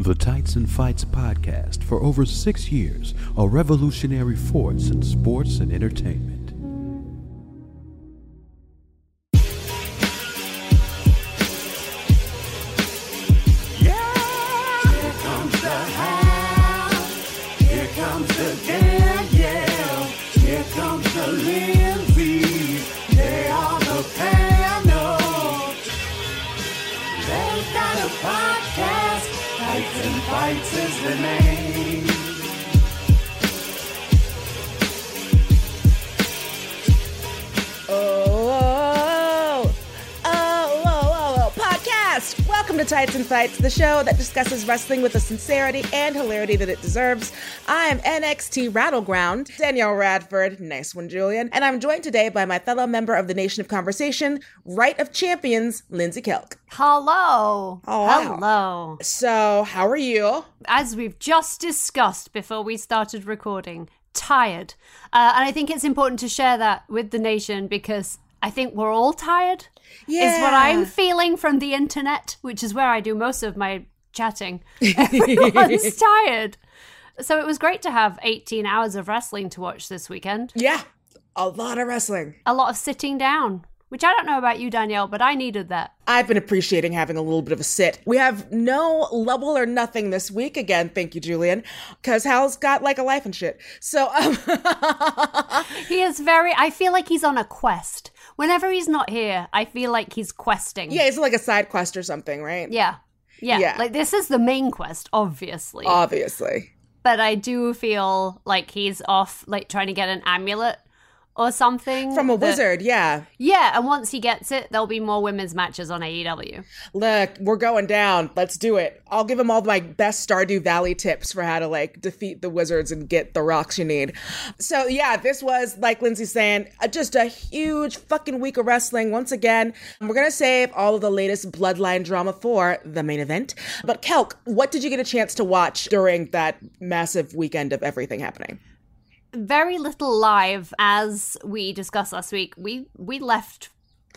The Tights and Fights podcast for over six years, a revolutionary force in sports and entertainment. The show that discusses wrestling with the sincerity and hilarity that it deserves. I'm NXT Battleground, Danielle Radford, nice one, Julian, and I'm joined today by my fellow member of the Nation of Conversation, Night of Champions, Lindsey Kelk. Hello. Oh, wow. Hello. So, how are you? As we've just discussed before we started recording, tired. Uh, and I think it's important to share that with the nation because I think we're all tired. Is what I'm feeling from the internet, which is where I do most of my chatting. Everyone's tired. So it was great to have 18 hours of wrestling to watch this weekend. Yeah, a lot of wrestling. A lot of sitting down, which I don't know about you, Danielle, but I needed that. I've been appreciating having a little bit of a sit. We have no level or nothing this week again. Thank you, Julian, because Hal's got like a life and shit. So, um, He is very, I feel like he's on a quest. Whenever he's not here, I feel like he's questing. yeah, it's like a side quest or something, right? Yeah. Yeah. Yeah. Like this is the main quest, obviously. Obviously. but I do feel like he's off like trying to get an amulet or something. From a that- wizard, yeah. Yeah, and once he gets it, there'll be more women's matches on AEW. Look, we're going down. Let's do it. I'll give him all my best Stardew Valley tips for how to like defeat the wizards and get the rocks you need. So yeah, this was like Lindsey's saying, just a huge fucking week of wrestling. Once again, we're gonna save all of the latest bloodline drama for the main event. But Kelk, what did you get a chance to watch during that massive weekend of everything happening? Very little live as we discussed last week. We we left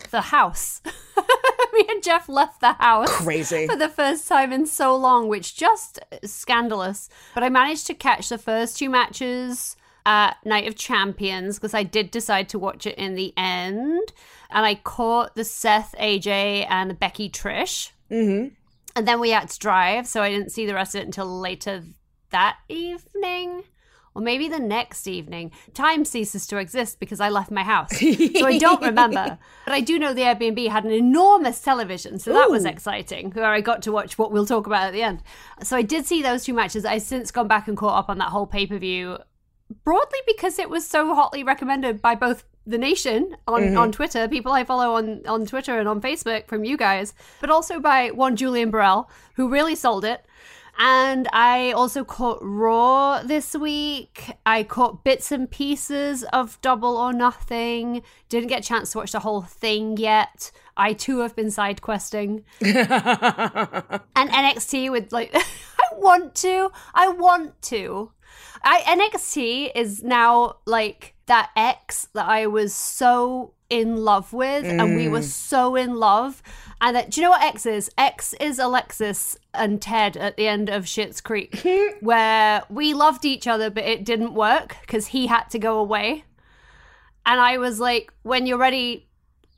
the house. Me and Jeff left the house. Crazy. for the first time in so long, which just scandalous. But I managed to catch the first two matches at Night of Champions because I did decide to watch it in the end, and I caught the Seth, AJ, and Becky Trish. Mm-hmm. And then we had to drive, so I didn't see the rest of it until later that evening. Or maybe the next evening. Time ceases to exist because I left my house. so I don't remember. But I do know the Airbnb had an enormous television. So that was exciting, where I got to watch what we'll talk about at the end. So I did see those two matches. I've since gone back and caught up on that whole pay per view, broadly because it was so hotly recommended by both the nation on, mm-hmm. on Twitter, people I follow on, on Twitter and on Facebook from you guys, but also by one Julian Burrell, who really sold it. And I also caught Raw this week. I caught bits and pieces of Double or Nothing. Didn't get a chance to watch the whole thing yet. I too have been side questing. and NXT with like I want to. I want to. I NXT is now like that ex that I was so in love with and we were mm. so in love and that do you know what X is? X is Alexis and Ted at the end of Schitt's Creek where we loved each other but it didn't work because he had to go away. And I was like, when you're ready,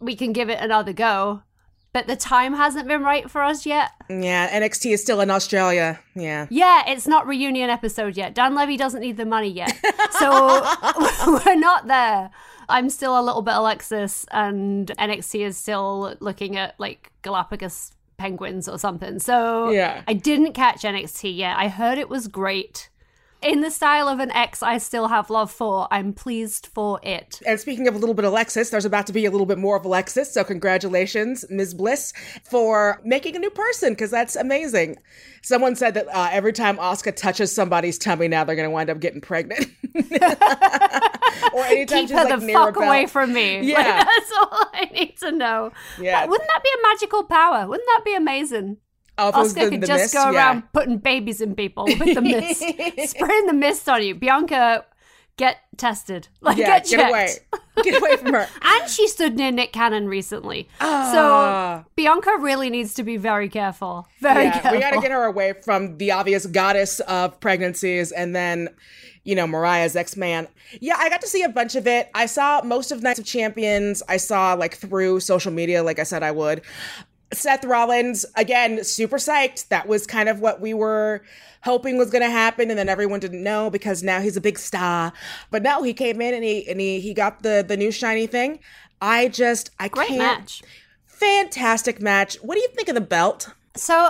we can give it another go. But the time hasn't been right for us yet. Yeah, NXT is still in Australia. Yeah. Yeah, it's not reunion episode yet. Dan Levy doesn't need the money yet. So we're not there. I'm still a little bit Alexis, and NXT is still looking at like Galapagos penguins or something. So Yeah. I didn't catch NXT yet. I heard it was great. In the style of an ex I still have love for, I'm pleased for it. And speaking of a little bit of Alexis, there's about to be a little bit more of Alexis. So congratulations, Ms. Bliss, for making a new person because that's amazing. Someone said that uh, every time Asuka touches somebody's tummy, now they're going to wind up getting pregnant. or anytime Keep she's her like the near fuck bell. away from me. Like, Yeah. that's all I need to know. Yeah. Wouldn't that be a magical power? Wouldn't that be amazing? Asuka the- could just mist, go yeah. around putting babies in people with the mist, spraying the mist on you. Bianca get tested. Like, Yeah, get, get, away. Get away from her. And she stood near Nick Cannon recently. Ah. So Bianca really needs to be very careful. Very yeah, careful. we got to get her away from the obvious goddess of pregnancies and then, you know, Mariah's ex man. Yeah, I got to see a bunch of it. I saw most of Nights of Champions. I saw like through social media, like I said I would. Seth Rollins, again, super psyched. That was kind of what we were hoping was going to happen, and then everyone didn't know because now he's a big star. But no, he came in and he and he he got the the new shiny thing. I just I Great can't. match. Fantastic match. What do you think of the belt? So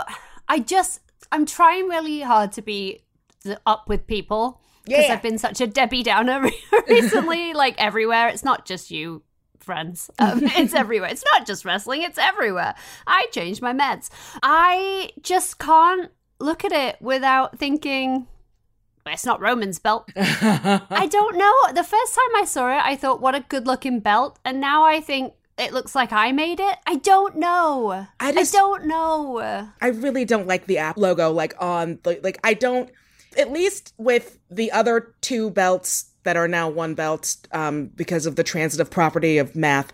I just I'm trying really hard to be up with people because Yeah. I've been such a Debbie Downer recently. like everywhere, it's not just you, friends. Um, it's everywhere. It's not just wrestling. It's everywhere. I changed my meds. I just can't look at it without thinking. "Well, It's not Roman's belt. I don't know. The first time I saw it, I thought, what a good looking belt. And now I think it looks like I made it. I don't know. I just- I don't know. I really don't like the app logo like on the like I don't at least with the other two belts that are now one belt um because of the transitive property of math.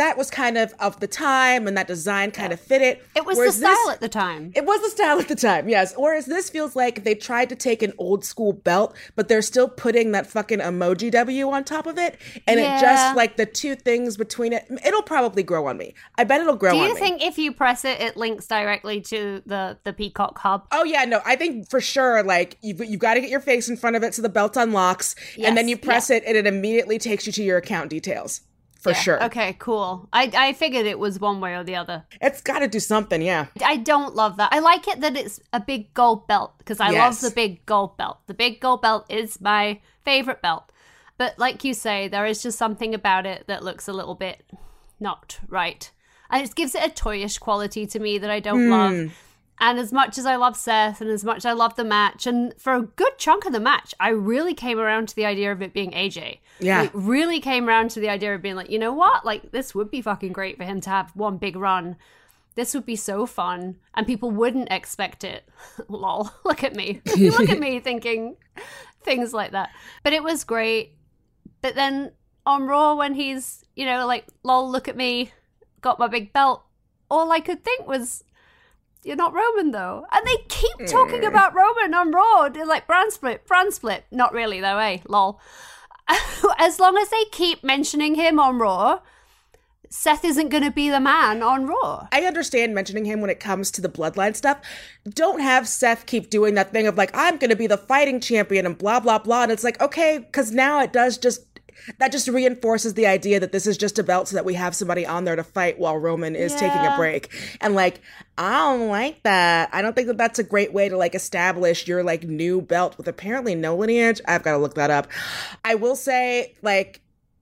That was kind of of the time and that design kind of fit it. It was the style this- at the time. It was the style at the time, yes. Whereas this feels like they tried to take an old school belt, but they're still putting that fucking emoji W on top of it. And it just like the two things between it, it'll probably grow on me. I bet it'll grow Do you me. think if you press it, it links directly to the the Peacock hub? Oh yeah, no, I think for sure, like you've you got to get your face in front of it so the belt unlocks, and then you press it and it immediately takes you to your account details. For sure, Okay, cool. I I figured it was one way or the other. it's got to do something. Yeah, I don't love that. I like it that it's a big gold belt because I Yes. love the big gold belt. The big gold belt is my favorite belt. But like you say, there is just something about it that looks a little bit not right. And it gives it a toyish quality to me that I don't Hmm. love. And as much as I love Seth and as much as I love the match, and for a good chunk of the match, I really came around to the idea of it being AJ. Yeah. Like, really came around to the idea of being like, you know what? Like, this would be fucking great for him to have one big run. This would be so fun. And people wouldn't expect it. Lol. Look at me. Look at me thinking things like that. But it was great. But then on Raw, when he's, you know, like, lol, look at me, got my big belt, all I could think was, you're not Roman though. And they keep talking about Roman on Raw. They're like, brand split, brand split. Not really though, eh? Lol. as long as they keep mentioning him on Raw, Seth isn't going to be the man on Raw. I understand mentioning him when it comes to the bloodline stuff. Don't have Seth keep doing that thing of like I'm going to be the fighting champion and blah blah blah. And it's like okay, because now it does just. That just reinforces the idea that this is just a belt so that we have somebody on there to fight while Roman is taking a break. And like, I don't like that. I don't think that that's a great way to like establish your like new belt with apparently no lineage. I've got to look that up. I will say, like,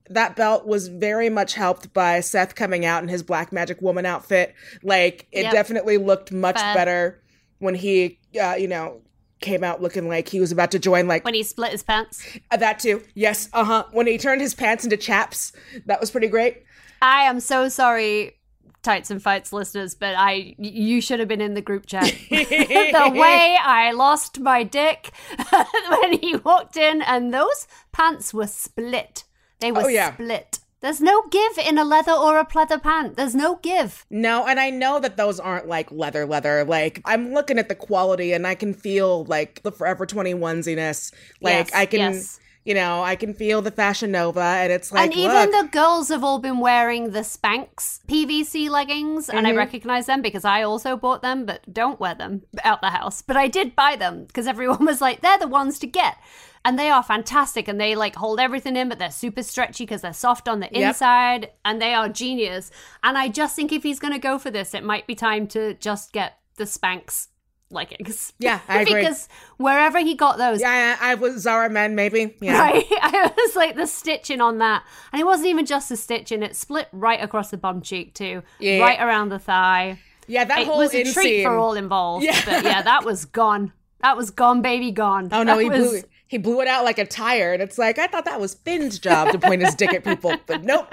that belt was very much helped by Seth coming out in his Black Magic Woman outfit. Like, it Yep. definitely looked much Fair. better when he, uh, you know, came out looking like he was about to join like When he split his pants. uh, that too. Yes, uh huh. When he turned his pants into chaps, that was pretty great. I am so sorry, Tights and Fights listeners, but I you should have been in the group chat. the way I lost my dick when he walked in, and those pants were split. They were Oh, yeah. split. There's no give in a leather or a pleather pant. There's no give. No, and I know that those aren't like leather leather. Like I'm looking at the quality and I can feel like the Forever 20 onesiness. Like Yes, I can yes. you know, I can feel the Fashion Nova and it's like and even look, the girls have all been wearing the Spanx PVC leggings, and Mm-hmm. I recognize them because I also bought them, but don't wear them out the house. But I did buy them because everyone was like, they're the ones to get. And they are fantastic, and they like hold everything in, but they're super stretchy because they're soft on the Yep. inside, and they are genius. And I just think if he's going to go for this, it might be time to just get the Spanx leggings. Yeah, I agree. because wherever he got those, yeah, I, I was Zara Men maybe. Yeah. Right? I was like the stitching on that. And it wasn't even just the stitching, it split right across the bum cheek too. Yeah. Right around the thigh. Yeah, that It whole was a treat for all involved. Yeah. But yeah, that was gone. That was gone, baby, gone. Oh no, That he was- blew he blew it out like a tire, and it's like I thought that was Finn's job to point his dick at people, but nope.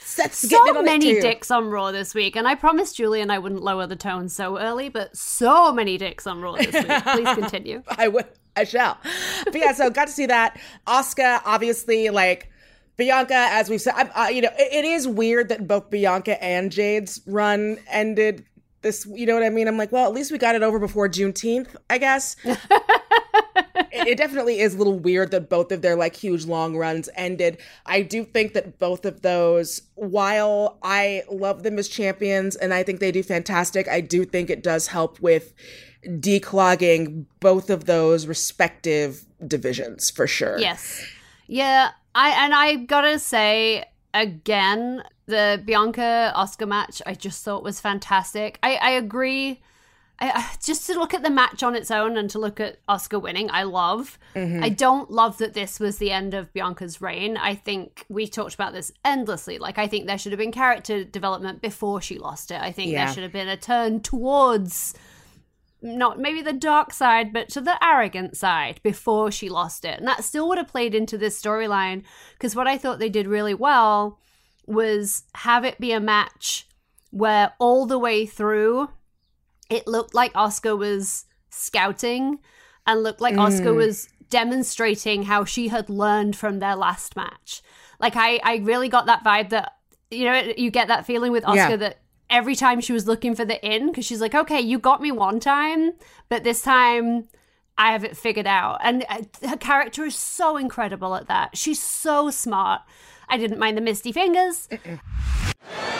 Seth's So many dicks on Raw this week, and I promised Julian I wouldn't lower the tone so early, but so many dicks on Raw this week. Please continue. I would. I shall. But yeah, so got to see that. Asuka, obviously, like Bianca, as we've said, I, uh, you know, it, it is weird that both Bianca and Jade's run ended this. You know what I mean? I'm like, well, at least we got it over before Juneteenth, I guess. it, it definitely is a little weird that both of their like huge long runs ended. I do think that both of those, while I love them as champions and I think they do fantastic, I do think it does help with declogging both of those respective divisions for sure. Yes. Yeah, I and I gotta say again, the Bianca Asuka match I just thought was fantastic. I, I agree. I, just to look at the match on its own and to look at Asuka winning, I love. Mm-hmm. I don't love that this was the end of Bianca's reign. I think we talked about this endlessly. Like, I think there should have been character development before she lost it. I think Yeah. there should have been a turn towards not maybe the dark side, but to the arrogant side before she lost it. And that still would have played into this storyline because what I thought they did really well was have it be a match where all the way through it looked like Asuka was scouting and looked like Asuka was demonstrating how she had learned from their last match. Like I, I really got that vibe that you know you get that feeling with Asuka Yeah. that every time she was looking for the in because she's like, okay, you got me one time, but this time I have it figured out. And uh, her character is so incredible at that. She's so smart. I didn't mind the misty fingers.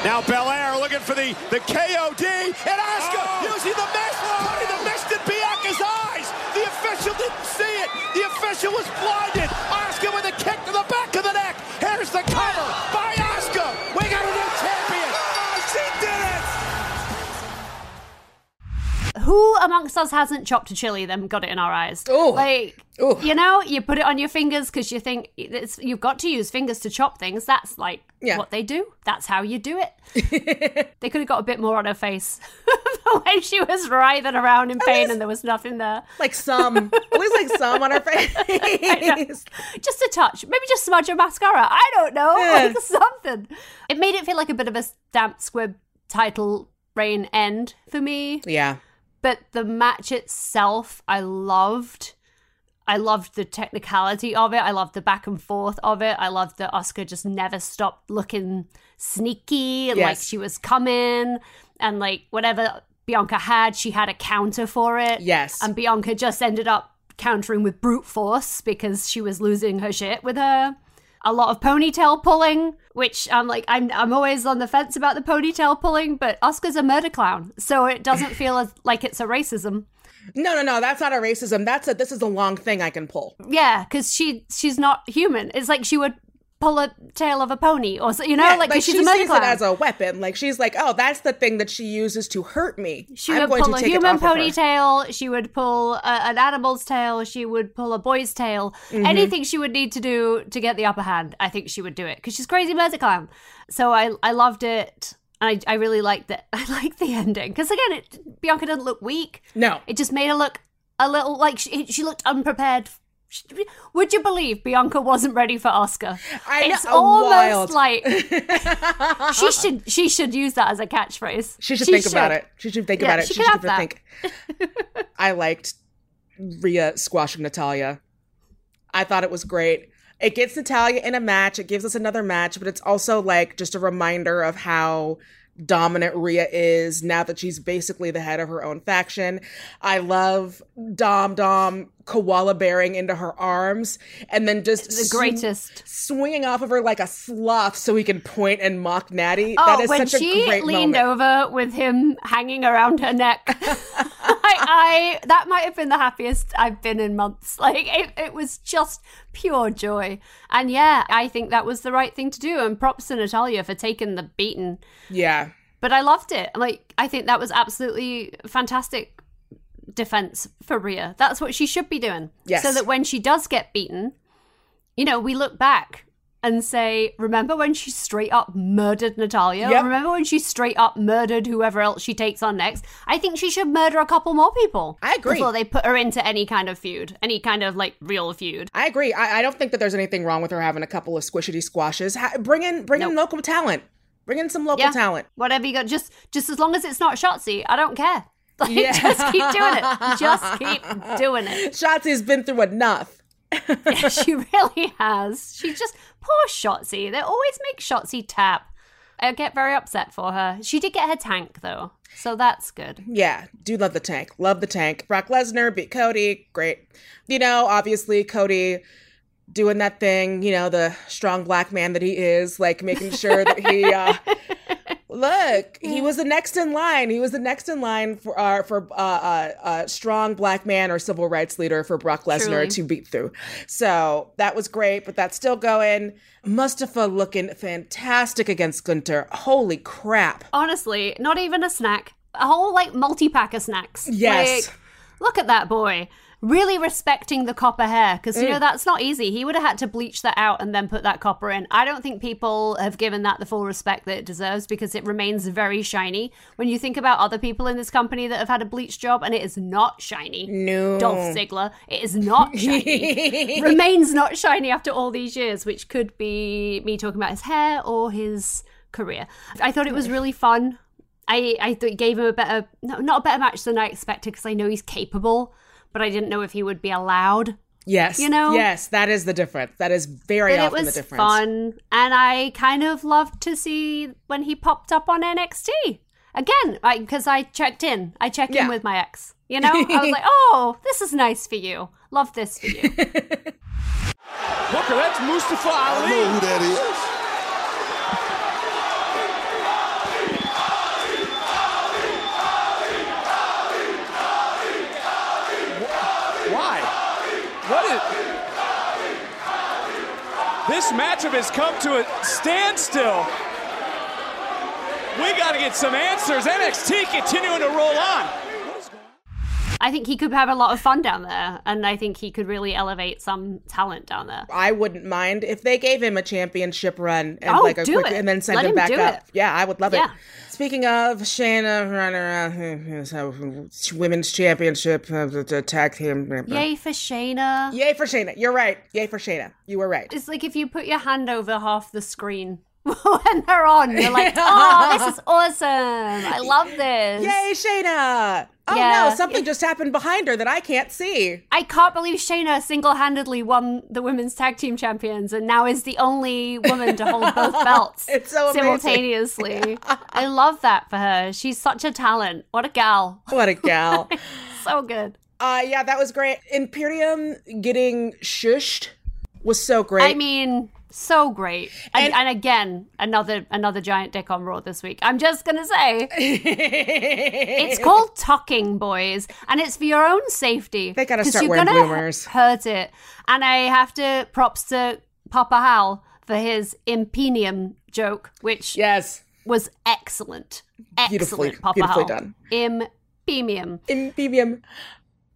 Now Belair looking for the, the KOD, and Asuka oh. using the mist, putting the mist in Bianca's eyes. The official didn't see it. The official was blinded. Asuka with a kick to the back of the neck. Here's the cover Who amongst us hasn't chopped a chili then got it in our eyes? Oh, Like, Ooh. you know, you put it on your fingers because you think it's, you've got to use fingers to chop things. That's like Yeah. what they do. That's how you do it. they could have got a bit more on her face when she was writhing around in pain least- and there was nothing there. Like some, at least like some on her face. Just a touch. Maybe just smudge her mascara. I don't know. Yeah. Like something. It made it feel like a bit of a stamp squib title reign end for me. yeah. But the match itself i loved. I loved the technicality of it. I loved the back and forth of it. I loved that asuka just never stopped looking sneaky and like she was coming and like whatever bianca had she had a counter for it. Yes. and bianca just ended up countering with brute force because she was losing her shit with her a lot of ponytail pulling, which I'm like, I'm I'm always on the fence about the ponytail pulling, but Asuka's a murder clown, so it doesn't feel as, like it's a racism. No, no, no. That's not a racism. That's a. This is a long thing I can pull. Yeah, because she she's not human. It's like she would pull a tail of a pony, or so- you know, Yeah, like, 'cause she's she a murder sees clown. it as a weapon. Like she's like, oh, that's the thing that she uses to hurt me. she I'm would going pull to a human ponytail. She would pull a, an animal's tail. She would pull a boy's tail. Mm-hmm. Anything she would need to do to get the upper hand, I think she would do it because she's crazy murder clown. So I I loved it. And I, I really liked it. I liked the ending because again, it, Bianca didn't look weak. No. It just made her look a little like she, she looked unprepared. She- Would you believe Bianca wasn't ready for Asuka? I know, it's almost wild. like she should she should use that as a catchphrase. She should think about it. She should think Yeah, about it. she She, should have give it a think. I liked Rhea squashing Natalya. I thought it was great. It gets Natalya in a match. It gives us another match, but it's also like just a reminder of how dominant Rhea is now that she's basically the head of her own faction. I love Dom Dom koala bearing into her arms and then just The sw- greatest. swinging off of her like a sloth so he can point and mock Natty. Oh, that is when such she a great leaned moment. over with him hanging around her neck, I, I that might have been the happiest I've been in months. Like it, it was just pure joy, and yeah, I think that was the right thing to do. And props to Natalya for taking the beating. Yeah. But I loved it. Like I think that was absolutely fantastic defense for Rhea. That's what she should be doing. Yes. So that when she does get beaten, you know, we look back and say, remember when she straight up murdered Natalya? Yep. Remember when she straight up murdered whoever else she takes on next? I think she should murder a couple more people. I agree. Before they put her into any kind of feud, any kind of like real feud. I agree. I, I don't think that there's anything wrong with her having a couple of squishity squashes. Ha- bring in, bring in local talent. Bring in some local Yeah. talent. Whatever you got, just just as long as it's not Shotzi, I don't care. Like, Yeah. just keep doing it. Just keep doing it. Shotzi's been through enough. Yeah, she really has. She just poor Shotzi. They always make Shotzi tap. I get very upset for her. She did get her tank though, so that's good. Yeah, do love the tank. Love the tank. Brock Lesnar beat Cody. Great. You know, obviously Cody doing that thing, you know, the strong black man that he is, like making sure that he uh Look, he was the next in line. He was the next in line for uh, for uh, uh, uh, strong black man or civil rights leader for Brock Lesnar Truly. to beat through. So that was great, but that's still going. Mustafa looking fantastic against Gunther. Holy crap! Honestly, not even a snack. A whole like multi pack of snacks. Yes. Like, look at that boy. Really respecting the copper hair because Mm. you know that's not easy. He would have had to bleach that out and then put that copper in. I don't think people have given that the full respect that it deserves because it remains very shiny. When you think about other people in this company that have had a bleach job and it is not shiny. No. Dolph Ziggler, it is not shiny. remains not shiny after all these years, which could be me talking about his hair or his career. I thought it was really fun. I, I thought it gave him a better, no, not a better match than I expected because I know he's capable, but I didn't know if he would be allowed. Yes. You know? Yes, that is the difference. That is very But it often was the difference. fun, and I kind of loved to see when he popped up on NXT again because I checked in. I check Yeah. in with my ex. You know, I was like, "Oh, this is nice for you. Love this for you." Booker, that's Mustafa Ali. I know who that is. This matchup has come to a standstill. We got to get some answers. NXT continuing to roll on. I think he could have a lot of fun down there, and I think he could really elevate some talent down there. I wouldn't mind if they gave him a championship run and Oh, like a quick it. and then send Let him him back up. Yeah, I would love Yeah. it. Speaking of Shayna runner women's championship uh, tag team. Yay for Shayna! Yay for Shayna. You're right. Yay for Shayna. You were right. It's like if you put your hand over half the screen when they're on, you're like, "Oh, this is awesome! I love this." Yay, Shayna. Oh Yeah. no, something just happened behind her that I can't see. I can't believe Shayna single-handedly won the women's tag team champions and now is the only woman to hold both belts It's so simultaneously. I love that for her. She's such a talent. What a gal. What a gal. So good. uh yeah, that was great. Imperium getting shushed was so great. I mean, so great. And, And- and again, another another giant dick on Raw this week. I'm just gonna say it's called tucking, boys, and it's for your own safety. They gotta start wearing bloomers. Hurt it, and I have to props to Papa Hal for his impeenium joke, which yes. was excellent. Excellent, Beautifully- Papa beautifully Hal. done. Impeenium. Imperium.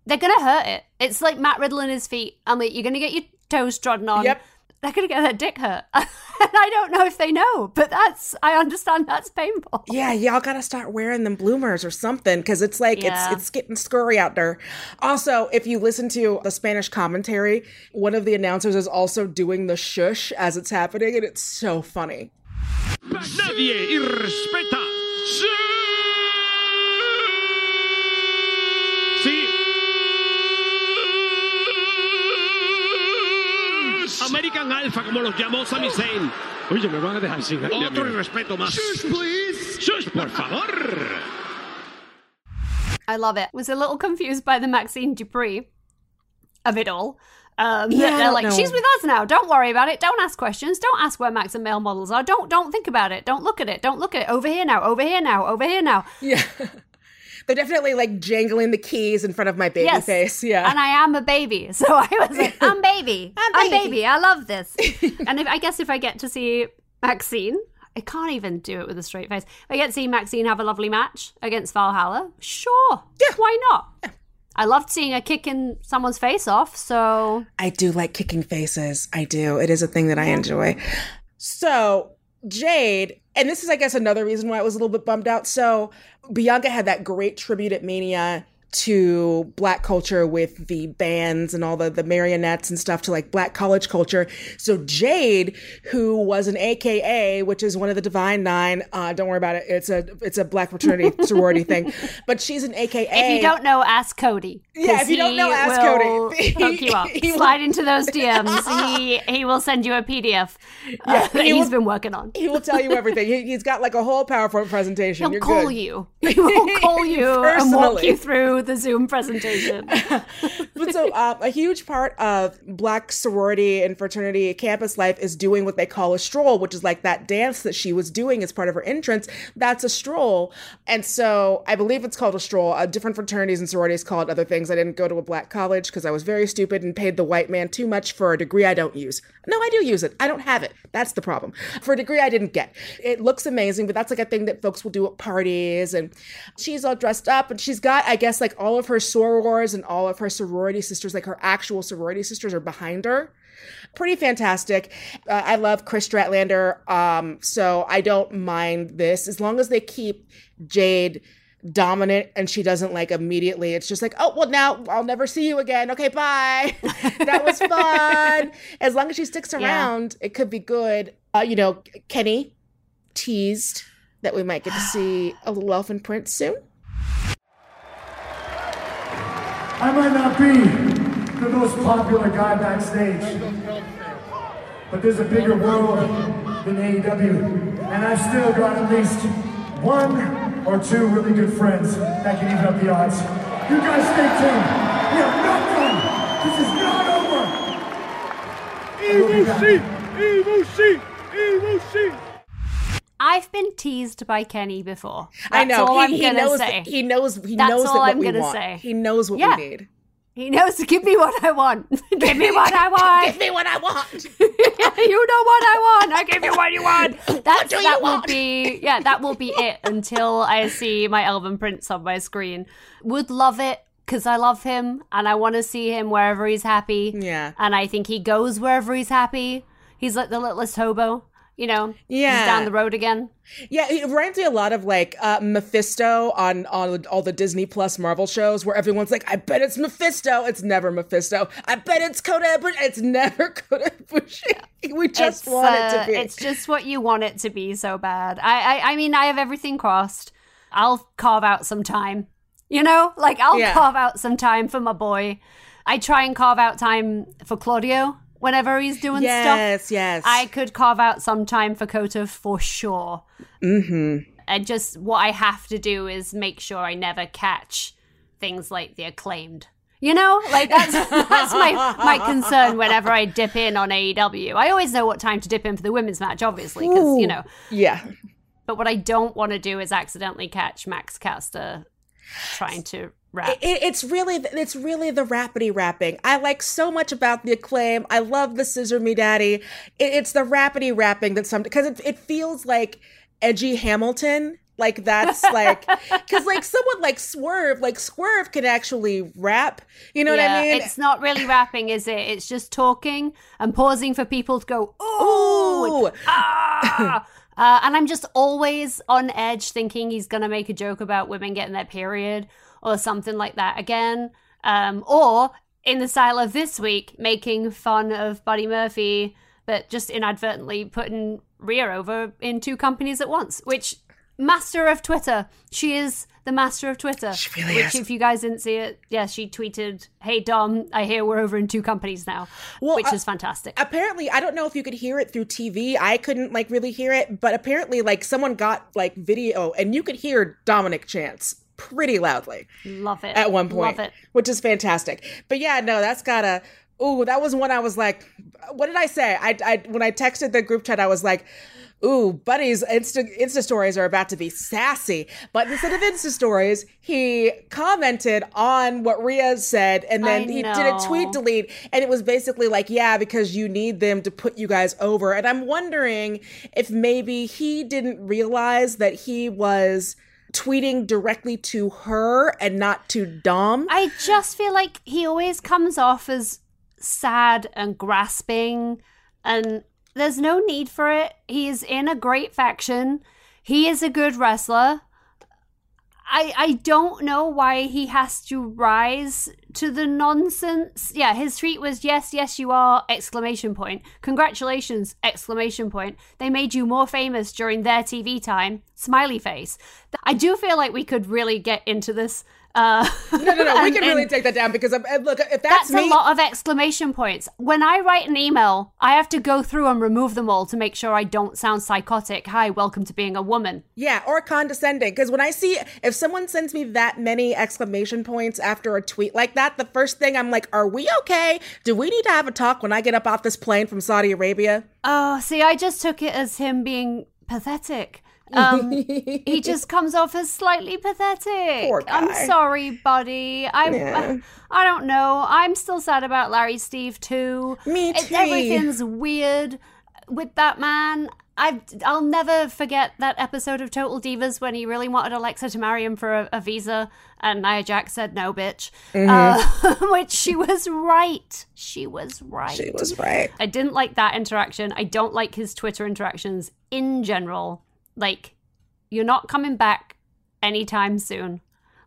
They're gonna hurt it. It's like Matt Riddle in his feet. I'm like, you're gonna get your toes trodden on. Yep. They're gonna get their dick hurt. and I don't know if they know, but that's I understand that's painful. Yeah, y'all gotta start wearing them bloomers or something because it's like Yeah. it's it's getting scurry out there. Also, if you listen to the Spanish commentary, one of the announcers is also doing the shush as it's happening, and it's so funny. Nadie irrespeta. American Alpha, como los llamó Sami Zayn. Oye, me van a dejar sin Otro irrespeto más. Shush, please. Shush, por favor. I love it. Was a little confused by the Maxxine Dupri of it all. Um, Yeah, they're like, know. she's with us now. Don't worry about it. Don't ask questions. Don't ask where Max and male models are. Don't don't think about it. Don't look at it. Don't look at it. Over here now. Over here now. Over here now. Yeah. They're definitely like jangling the keys in front of my baby Yes. face. Yeah. And I am a baby. So I was like, I'm baby. I'm I'm baby. baby. I love this. and if, I guess if I get to see Maxxine, I can't even do it with a straight face. If I get to see Maxxine have a lovely match against Valhalla, sure. Yeah. Why not? I loved seeing her kicking someone's face off. So I do like kicking faces. I do. It is a thing that I enjoy. So, Jade, and this is, I guess, another reason why I was a little bit bummed out. So, Bianca had that great tribute at Mania to black culture with the bands and all the, the marionettes and stuff to like black college culture. So Jade, who was an AKA, which is one of the Divine Nine, uh, don't worry about it. It's a it's a black fraternity sorority thing, but she's an AKA. If you don't know, ask Cody. Yeah, if you don't know, ask will Cody. Hook you up. He will- Slide into those DMs. he he will send you a PDF uh, that he he's will- been working on. he will tell you everything. He, he's got like a whole PowerPoint presentation. He'll You're call good. you. He will call you and walk you through the Zoom presentation. but so um, a huge part of black sorority and fraternity campus life is doing what they call a stroll which is like that dance that she was doing as part of her entrance. That's a stroll. And so i believe it's called a stroll. Uh, different fraternities and sororities call it other things. I didn't go to a black college because i was very stupid and paid the white man too much for a degree i don't use no i do use it. I don't have it. That's the problem. For a degree i didn't get. It looks amazing but that's like a thing that folks will do at parties and she's all dressed up and she's got i guess like all of her sorors and all of her sorority sisters like her actual sorority sisters are behind her. Pretty fantastic. Uh, i love Kris Statlander um so i don't mind this as long as they keep jade dominant and she doesn't like immediately it's just like oh well now i'll never see you again. Okay bye. That was fun. As long as she sticks around it could be good. Uh, you know kenny teased that we might get to see a little elfin prince soon. I might not be the most popular guy backstage, but there's a bigger world than AEW, and I've still got at least one or two really good friends that can even up the odds. You guys stay tuned. We are not done. This is not over. Evil Sheep! Evil Sheep! Evil Sheep! I've been teased by Kenny before. That's i know all he, I'm he gonna knows say. he knows he That's knows that all what I'm we gonna want say. he knows what Yeah. we need He knows. Give me what I want. give me what I want. give me what i want you know what I want. I give you what you want. That's you that will be yeah, that will be it until I see my Elven Prince on my screen. Would love it because I love him and I want to see him wherever he's happy. Yeah. and I think he goes wherever he's happy. He's like the littlest hobo. You know, Yeah. he's down the road again. Yeah, it reminds me a lot of like uh, Mephisto on on all the Disney Plus Marvel shows, where everyone's like, "I bet it's Mephisto." It's never Mephisto. I bet it's Kota, but it's never Kota Ibushi. We just it's, want it uh, to be. It's just what you want it to be so bad. I, I, I mean, I have everything crossed. I'll carve out some time. You know, like I'll Yeah. carve out some time for my boy. I try and carve out time for Claudio whenever he's doing stuff. yes, yes. I could carve out some time for Kota for sure. Mm-hmm. And just what I have to do is make sure I never catch things like the acclaimed. You know, like that's that's my my concern whenever I dip in on AEW. I always know what time to dip in for the women's match, obviously, because you know. yeah, But what I don't want to do is accidentally catch Max Caster trying to rap. it, it's really it's really the rapidy rapping. I like so much about the acclaim. I love the Scissor Me Daddy. It, it's the rapidy rapping that some because it, it feels like edgy Hamilton. Like that's like because like someone like Swerve, like Swerve can actually rap. You know what I mean? It's not really rapping, is it? It's just talking and pausing for people to go, ooh, Ooh, ah. Uh, and I'm just always on edge thinking he's going to make a joke about women getting their period or something like that again. Um, or in the style of this week, making fun of Buddy Murphy, but just inadvertently putting Rhea over in two companies at once, which master of Twitter. She is the master of Twitter. She really which, is. if you guys didn't see it, yeah, she tweeted, "Hey Dom, I hear we're over in two companies now," Well, which uh, is fantastic. apparently i don't know if you could hear it through tv i couldn't like really hear it but apparently like someone got like video and you could hear dominic chance pretty loudly Love it at one point Love it. which is fantastic but yeah no that's gotta ooh that was one i was like what did i say i, I when i texted the group chat i was like Ooh, Buddy's Insta, Insta stories are about to be sassy. But instead of Insta stories, he commented on what Rhea said and then he did a tweet delete. And it was basically like, yeah, because you need them to put you guys over. And I'm wondering if maybe he didn't realize that he was tweeting directly to her and not to Dom. I just feel like he always comes off as sad and grasping, and there's no need for it. He is in a great faction. He is a good wrestler. I I don't know why he has to rise to the nonsense. Yeah, his tweet was yes, yes you are exclamation point. Congratulations exclamation point. They made you more famous during their TV time. Smiley face. I do feel like we could really get into this uh, no, no, no. We can really take that down because um, uh, look, if that's, that's me, a lot of exclamation points. When I write an email, I have to go through and remove them all to make sure I don't sound psychotic. Hi, welcome to being a woman. yeah, or condescending. Because when I see if someone sends me that many exclamation points after a tweet like that, the first thing I'm like, "Are we okay? Do we need to have a talk when I get up off this plane from Saudi Arabia?" Oh, see, I just took it as him being pathetic. Um, he just comes off as slightly pathetic. Poor I'm sorry, buddy. I, Yeah. I don't know. I'm still sad about Larry Steve too. Me It- too. everything's weird with that man. I I'll never forget that episode of Total Divas when he really wanted Alexa to marry him for a, a visa, and Nia Jax said no, bitch. Uh, which she was right. She was right. She was right. I didn't like that interaction. I don't like his Twitter interactions in general. Like, you're not coming back anytime soon.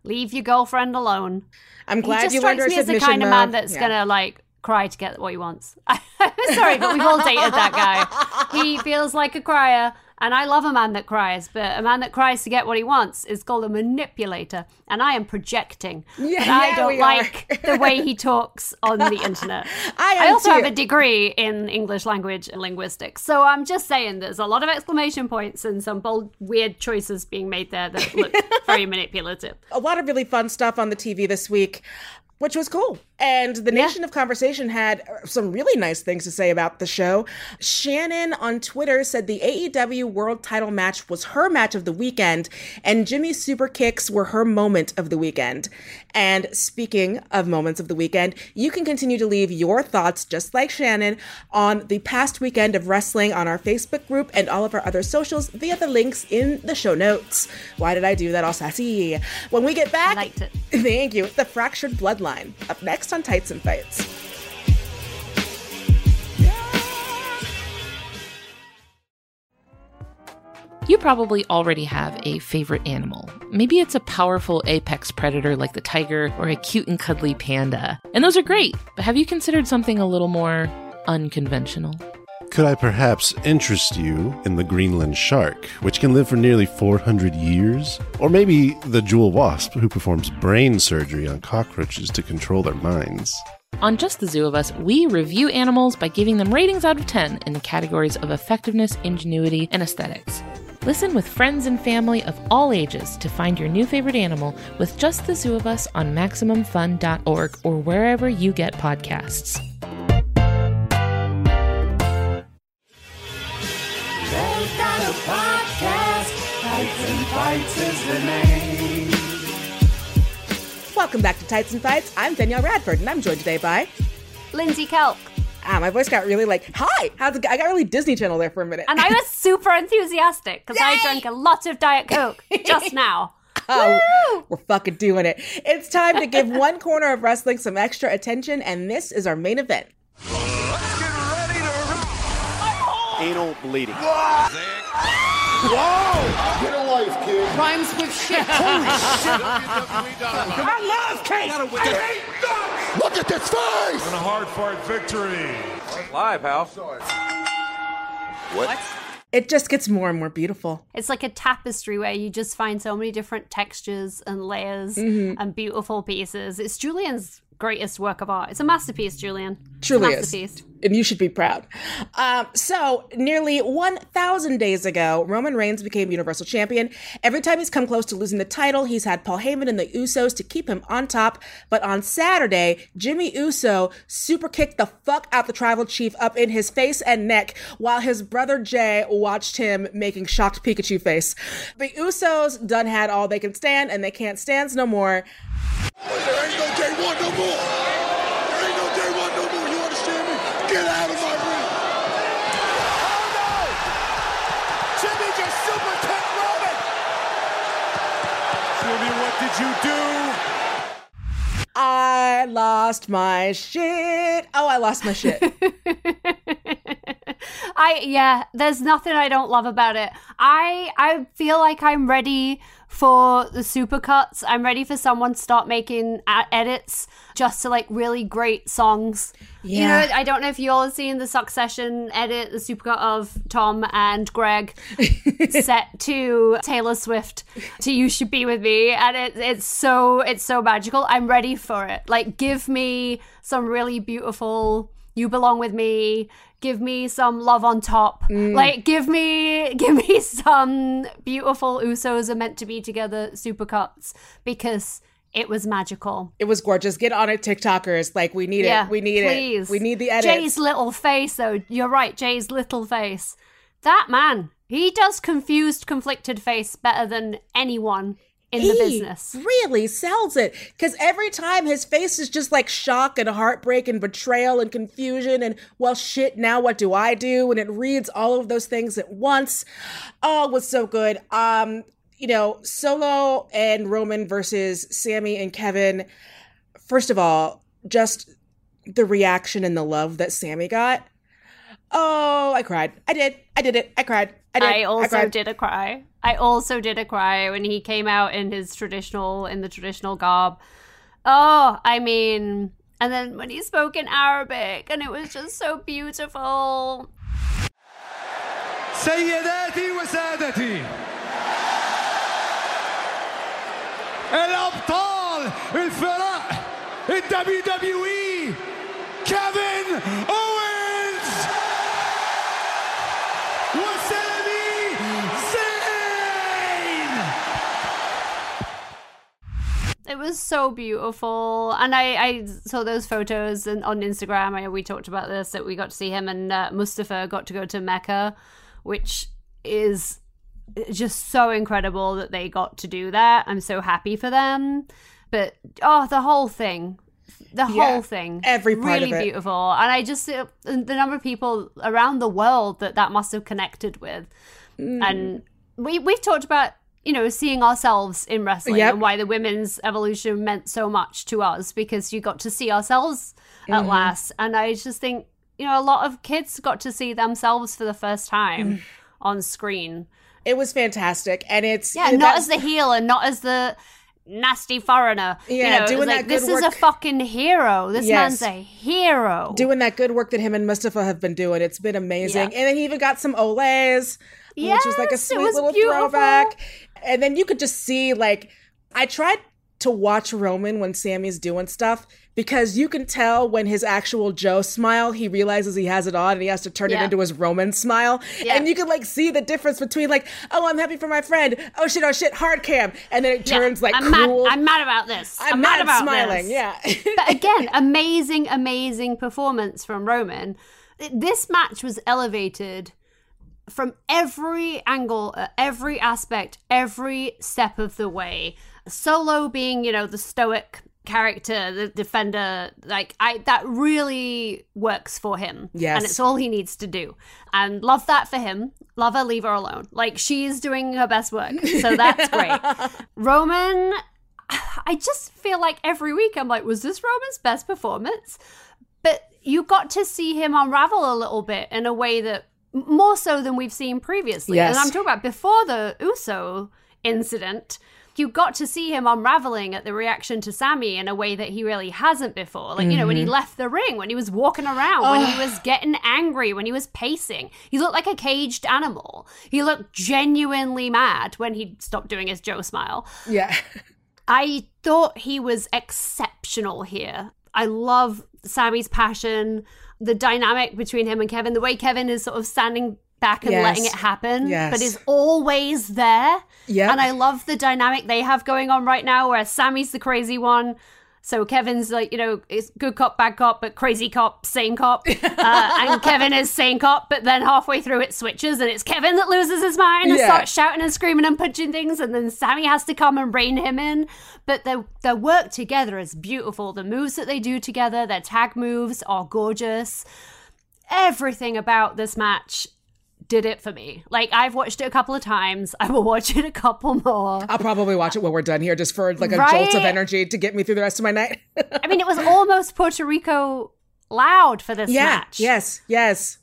Leave your girlfriend alone. I'm He glad just you her me as the kind of man that's Yeah. gonna like cry to get what he wants. Sorry, but we've all dated that guy. He feels like a crier, and I love a man that cries. But a man that cries to get what he wants is called a manipulator, and I am projecting. Yeah, but I don't like the way he talks on the internet. I I also too. have a degree in English language and linguistics, so I'm just saying there's a lot of exclamation points and some bold, weird choices being made there that look very manipulative. a lot of really fun stuff on the TV this week, which was cool. And the Nation of Conversation had uh, some really nice things to say about the show. Shannon on Twitter said the AEW World Title match was her match of the weekend, and Jimmy's super kicks were her moment of the weekend. And speaking of moments of the weekend, you can continue to leave your thoughts, just like Shannon, on the past weekend of wrestling on our Facebook group and all of our other socials via the links in the show notes. Why did I do that all sassy? When we get back, liked it. Thank you. The Fractured Bloodline. Up next on Tights and Fights. You probably already have a favorite animal. Maybe it's a powerful apex predator like the tiger or a cute and cuddly panda. And those are great, but have you considered something a little more unconventional? Could I perhaps interest you in the Greenland shark, which can live for nearly 400 years? Or maybe the jewel wasp, who performs brain surgery on cockroaches to control their minds? On Just the Zoo of Us, we review animals by giving them ratings out of 10 in the categories of effectiveness, ingenuity, and aesthetics. Listen with friends and family of all ages to find your new favorite animal with Just the Zoo of Us on MaximumFun.org or wherever you get podcasts. Fights is the name. Welcome back to Tights and Fights. I'm Danielle Radford, and I'm joined today by. Lindsey Kelk. Ah, my voice got really like, hi! How's it? I got really Disney Channel there for a minute. And I was super enthusiastic because I drank a lot of Diet Coke just now. Oh, we're fucking doing it. It's time to give one corner of wrestling some extra attention, and this is our main event. Anal bleeding. Rhymes with shit. Holy shit. I love cake. Look at this face. And a hard fart victory. Live, how? What? It just gets more and more beautiful. It's like a tapestry where you just find so many different textures and layers Mm-hmm. and beautiful pieces. It's Julian's greatest work of art. It's a masterpiece, Julian. It's a Truly is. And you should be proud. Um, so, nearly 1,000 days ago, Roman Reigns became Universal Champion. Every time he's come close to losing the title, he's had Paul Heyman and the Usos to keep him on top. But on Saturday, Jimmy Uso super kicked the fuck out the tribal chief up in his face and neck while his brother Jey watched him making shocked Pikachu face. The Usos done had all they can stand, and they can't stand no more. There ain't no J1 no more. There ain't no J1 no more. You understand me? Get out of my ring. Jimmy just super kicked Roman. Jimmy, what did you do? I lost my shit. Oh, I lost my shit. I yeah, there's nothing I don't love about it. I I feel like I'm ready for the supercuts. I'm ready for someone to start making edits just to like really great songs. You Yeah. know, I don't know if you all have seen the Succession edit, the supercut of Tom and Greg set to Taylor Swift to "You Should Be with Me," and it, it's so it's so magical. I'm ready for it. Like, give me some really beautiful "You Belong with Me." Give me some love on top. Mm. Like, give me give me some beautiful Usos are meant to be together supercuts because it was magical. It was gorgeous. Get on it, TikTokers. Like we need Yeah, it. We need please. it. We need the edits. Jey's little face, though. You're right, Jey's little face. That man, he does confused, conflicted face better than anyone in the business. really sells it because every time his face is just like shock and heartbreak and betrayal and confusion and well shit now what do i do? And it reads all of those things at once. Oh it was so good. Um you know solo and roman versus sami and kevin. First of all just the reaction and the love that sami got. Oh i cried. I did. I did it. I cried. I did I also cried. did a cry. I also did a cry when he came out in his traditional, in the traditional garb. Oh, I mean, and then when he spoke in Arabic, and it was just so beautiful. سيداتي وسادتي الابطال الفرق الدبليو دبليو اي كيفن اوينز It was so beautiful, and I, I saw those photos and on Instagram. I we talked about this that we got to see him and uh, Mustafa got to go to Mecca, which is just so incredible that they got to do that. I'm so happy for them. But oh, the whole thing, the Yeah, whole thing, every really beautiful. And I just uh, the number of people around the world that that must have connected with, Mm. and we we've talked about you know seeing ourselves in wrestling Yep. and why the women's evolution meant so much to us because you got to see ourselves at Mhm. last and i just think you know a lot of kids got to see themselves for the first time Mm. on screen it was fantastic and it's yeah not as the heel and not as the nasty foreigner Yeah, you know, doing like, that good this is a fucking hero this Yes. man's a hero doing that good work that him and Mustafa have been doing. It's been amazing. Yeah. And then he even got some Olays, which was like a Yes, sweet little beautiful. throwback. And then you could just see like I tried to watch Roman when Sami's doing stuff because you can tell when his actual Joe smile, he realizes he has it on and he has to turn it into his Roman smile. Yeah. And you can like see the difference between like, oh, I'm happy for my friend. Oh shit, oh shit, hard cam. And then it Yeah, turns like I'm cool. mad I'm mad about this I'm I'm, mad mad about smiling, this. yeah. but again, amazing, amazing performance from Roman. This match was elevated from every angle, uh, every aspect, every step of the way. Solo being, you know, the stoic character, the defender, like I that really works for him. Yes. And it's all he needs to do. And love that for him. Love her, leave her alone. Like she's doing her best work. So that's great. Roman I just feel like every week I'm like, was this Roman's best performance? But you got to see him unravel a little bit in a way that more so than we've seen previously. Yes. And I'm talking about before the Uso incident. You got to see him unraveling at the reaction to Sami in a way that he really hasn't before. Like, you know, when he Mhm. left the ring, when he was walking around, when he was getting angry, when he was pacing. He looked like a caged animal. He looked genuinely mad when he stopped doing his Joe smile. yeah. I thought he was exceptional here. I love Sami's passion, the dynamic between him and Kevin, the way Kevin is sort of standing back and Yes. letting it happen, Yes. but is always there. Yeah. And I love the dynamic they have going on right now where Sami's the crazy one. So Kevin's like, you know, it's good cop, bad cop, but crazy cop, sane cop. Uh, and Kevin is sane cop, but then halfway through it switches and it's Kevin that loses his mind and Yeah. starts shouting and screaming and punching things. And then Sami has to come and rein him in. But their, their work together is beautiful. The moves that they do together, their tag moves are gorgeous. Everything about this match did it for me. Like I've watched it a couple of times. I will watch it a couple more. I'll probably watch it when we're done here just for like a Right? jolt of energy to get me through the rest of my night. I mean, it was almost Puerto Rico loud for this yeah. match. Yes. Yes.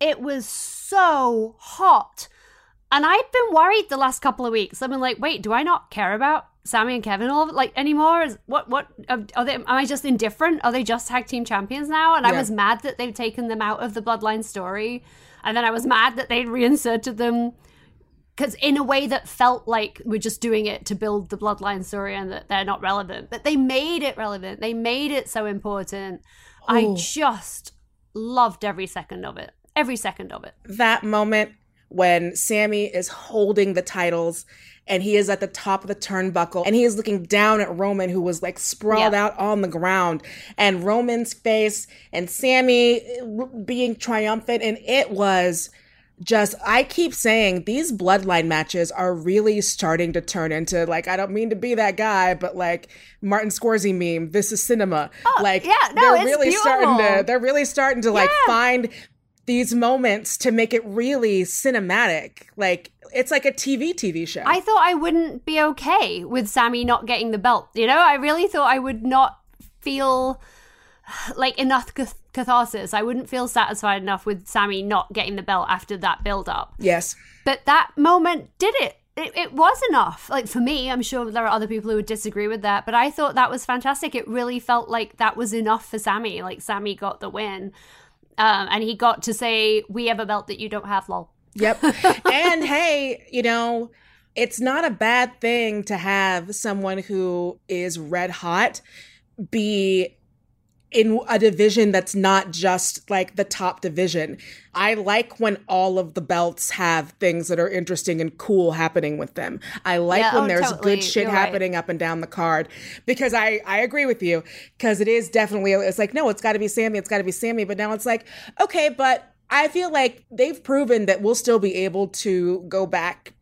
It was so hot. And I've been worried the last couple of weeks. I've been like, wait, do I not care about Sami and Kevin all like anymore? Is what what are they? Am I just indifferent? Are they just tag team champions now? And I was mad that they've taken them out of the Bloodline story, and then I was mad that they'd reinserted them because in a way that felt like we're just doing it to build the bloodline story and that they're not relevant. But they made it relevant. They made it so important. I just loved every second of it. Every second of it. That moment when Sami is holding the titles and he is at the top of the turnbuckle and he is looking down at Roman who was like sprawled Yeah. out on the ground. And Roman's face and Sami uh, being triumphant. And it was just I keep saying these bloodline matches are really starting to turn into like I don't mean to be that guy but like Martin Scorsese meme this is cinema. Oh, like Oh, yeah, no, they're really starting to they're really starting to like find these moments to make it really cinematic. Like it's like a TV TV show. i thought i wouldn't be okay with sami not getting the belt you know i really thought i would not feel like enough catharsis i wouldn't feel satisfied enough with sami not getting the belt after that build up yes. but that moment did it. it. It was enough. Like for me, I'm sure there are other people who would disagree with that, but I thought that was fantastic. It really felt like that was enough for Sami. Like Sami got the win, um, and he got to say, "We have a belt that you don't have." Lol. Yep. and hey, you know, it's not a bad thing to have someone who is red hot be in a division that's not just like the top division. I like when all of the belts have things that are interesting and cool happening with them. I like Yeah, when oh, there's totally. good shit You're right. happening up and down the card because I I agree with you because it is definitely it's like no, it's got to be Sami, it's got to be Sami, but now it's like okay, but I feel like they've proven that we'll still be able to go back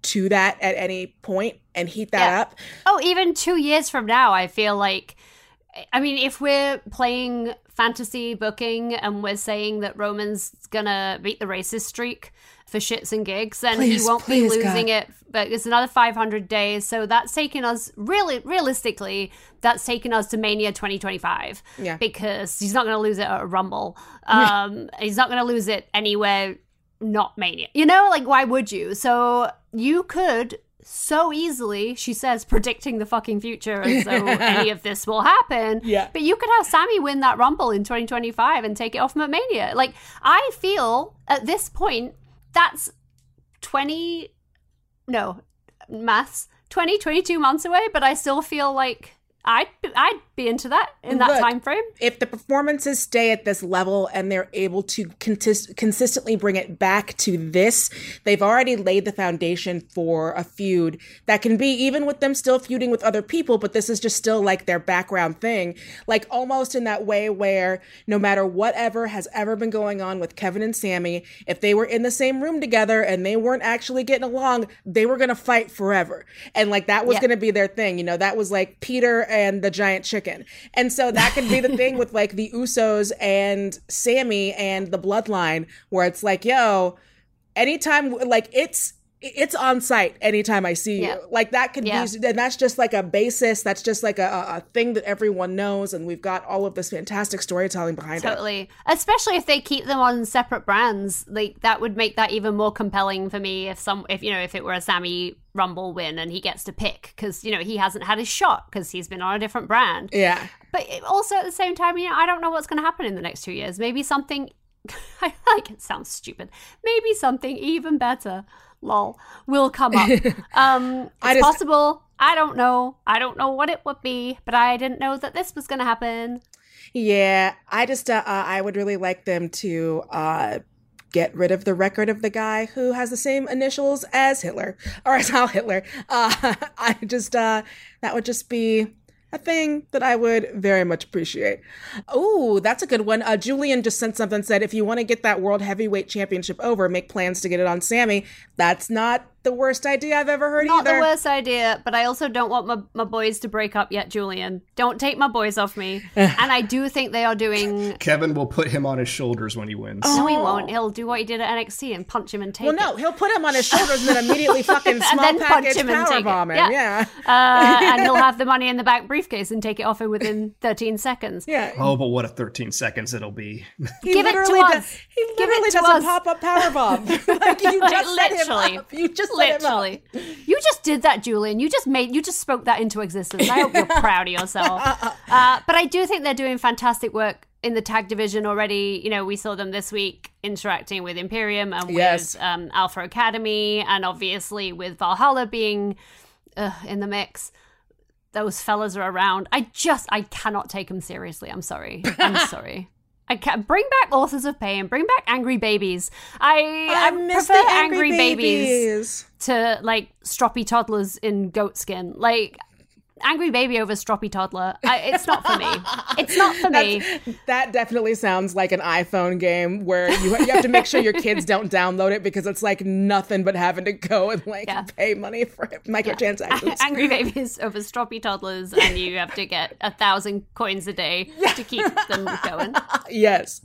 to that at any point and heat that Yeah. up. Oh, even two years from now, I feel like. I mean, if we're playing fantasy booking and we're saying that Roman's gonna beat the racist streak for shits and gigs, then Please, he won't please, be losing God. it. But it's another 500 days, so that's taken us really, realistically, that's taken us to Mania 2025. Yeah. because he's not gonna lose it at a Rumble. Um, he's not gonna lose it anywhere not Mania. You know, like why would you? So you could so easily, she says, predicting the fucking future as though any of this will happen. Yeah. But you could have Sami win that Rumble in 2025 and take it off at Mania. Like, I feel at this point, that's 20, no, maths, 20, 22 months away, but I still feel like I'd, I'd be into that in that Look, time frame. If the performances stay at this level and they're able to contis- consistently bring it back to this, they've already laid the foundation for a feud that can be even with them still feuding with other people, but this is just still like their background thing. Like almost in that way where no matter whatever has ever been going on with Kevin and Sami, if they were in the same room together and they weren't actually getting along, they were going to fight forever. And like that was Yeah. going to be their thing. You know, that was like Peter and the giant chicken. And so that could be the thing with like the Usos and Sami and the bloodline where it's like, yo, anytime like it's it's on site anytime I see Yeah. you. Like that could Yeah. be and that's just like a basis. That's just like a, a thing that everyone knows and we've got all of this fantastic storytelling behind it. Totally. Especially if they keep them on separate brands, like that would make that even more compelling for me if some if you know if it were a Sami Rumble win and he gets to pick cuz you know he hasn't had his shot cuz he's been on a different brand. Yeah. But also at the same time, you know, I don't know what's going to happen in the next 2 years. Maybe something I like it sounds stupid. Maybe something even better. Lol will come up. Um it's just- possible. I don't know. I don't know what it would be, but I didn't know that this was going to happen. Yeah, I just uh, uh, I would really like them to uh get rid of the record of the guy who has the same initials as Hitler or as Hal Hitler. Uh I just uh that would just be a thing that I would very much appreciate. Oh, that's a good one. Uh, Julian just sent something said if you want to get that World Heavyweight Championship over, make plans to get it on Sami. That's not the worst idea I've ever heard Not either. the worst idea, but I also don't want my, my boys to break up yet, Julian. Don't take my boys off me. and I do think they are doing. Kevin will put him on his shoulders when he wins. No, he won't. He'll do what he did at NXT and punch him and take Well, no, it. he'll put him on his shoulders and then immediately fucking And small then punch package him and take it. him. Yeah. Yeah. Uh, and he'll have the money in the back briefcase and take it off him within 13 seconds. Yeah. Oh, but what a 13 seconds it'll be. He Give it to literally us. does- he Give literally it to does us. a pop-up powerbomb. like you Like, just set him literally. up. You just up. Literally. You just did that, Julian. You just made, you just spoke that into existence. I hope you're proud of yourself. Uh, but I do think they're doing fantastic work in the tag division already. You know, we saw them this week interacting with Imperium and Yes. with um, Alpha Academy, and obviously with Valhalla being uh, in the mix. Those fellas are around. I just, I cannot take them seriously. I'm sorry. I'm sorry. I can't bring back authors of pain. Bring back angry babies. I I, I miss prefer the angry babies babies. to like stroppy toddlers in goat skin. Like angry baby over stroppy toddler. I, it's not for me. It's not for me. That definitely sounds like an iPhone game where you, you have to make sure your kids don't download it because it's like nothing but having to go and like Yeah. pay money for it, microtransactions. angry babies over stroppy toddlers, and you have to get a thousand coins a day to keep them going. yes.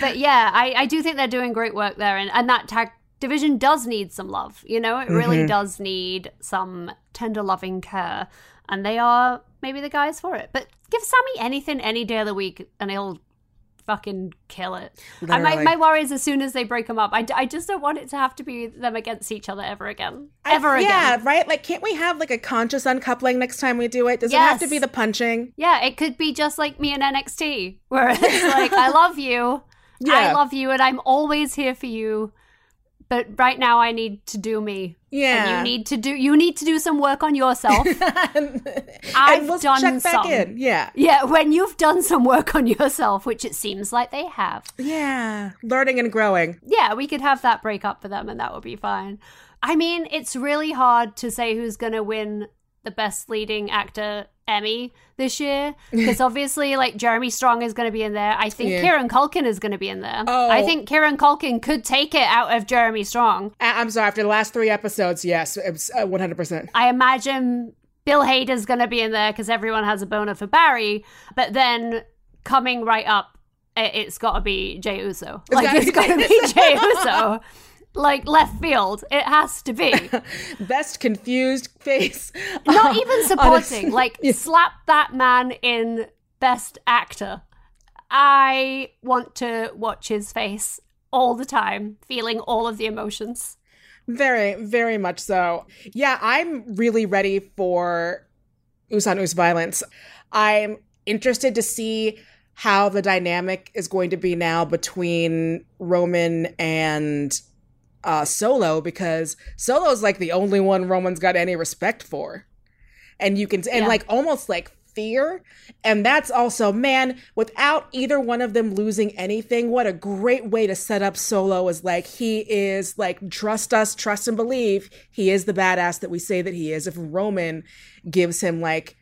But yeah, I, I do think they're doing great work there, and, and that tag division does need some love. You know, it really Mm-hmm. does need some tender loving care, and they are maybe the guys for it. But give Sami anything any day of the week, and he'll fucking kill it. And my, my worry is as soon as they break them up, I, I just don't want it to have to be them against each other ever again. Ever I- again. Yeah, right? Like, can't we have like a conscious uncoupling next time we do it? Does it have to be the punching? Yeah, it could be just like me and NXT, where it's like, I love you, I love you, and I'm always here for you. But right now, I need to do me. Yeah. and you need to do you need to do some work on yourself. and I've we'll done some. in. Yeah. Yeah, when you've done some work on yourself, which it seems like they have. Yeah. Learning and growing. Yeah, we could have that break up for them, and that would be fine. I mean, it's really hard to say who's going to win the best leading actor Emmy this year because obviously, like Jeremy Strong is going to be in there. I think Yeah. Kieran Culkin is going to be in there. Oh. I think Kieran Culkin could take it out of Jeremy Strong. I- I'm sorry, after the last three episodes, yes, it's uh, 100%. I imagine Bill Hader's going to be in there because everyone has a boner for Barry. But then coming right up, it's got to be Jey Uso. Like it's got to be Jey Uso. Like left field, it has to be. Best confused face. Not even supporting. Like slap that man in best actor. I want to watch his face all the time, feeling all of the emotions. Very, very much so. Yeah, I'm really ready for Usan Us violence. I'm interested to see how the dynamic is going to be now between Roman and uh, Solo because Solo's like the only one Roman's got any respect for. And you can, and Yeah. like almost like fear. And that's also, man, without either one of them losing anything, what a great way to set up Solo is like, he is like, trust us, trust and believe. He is the badass that we say that he is. If Roman gives him like,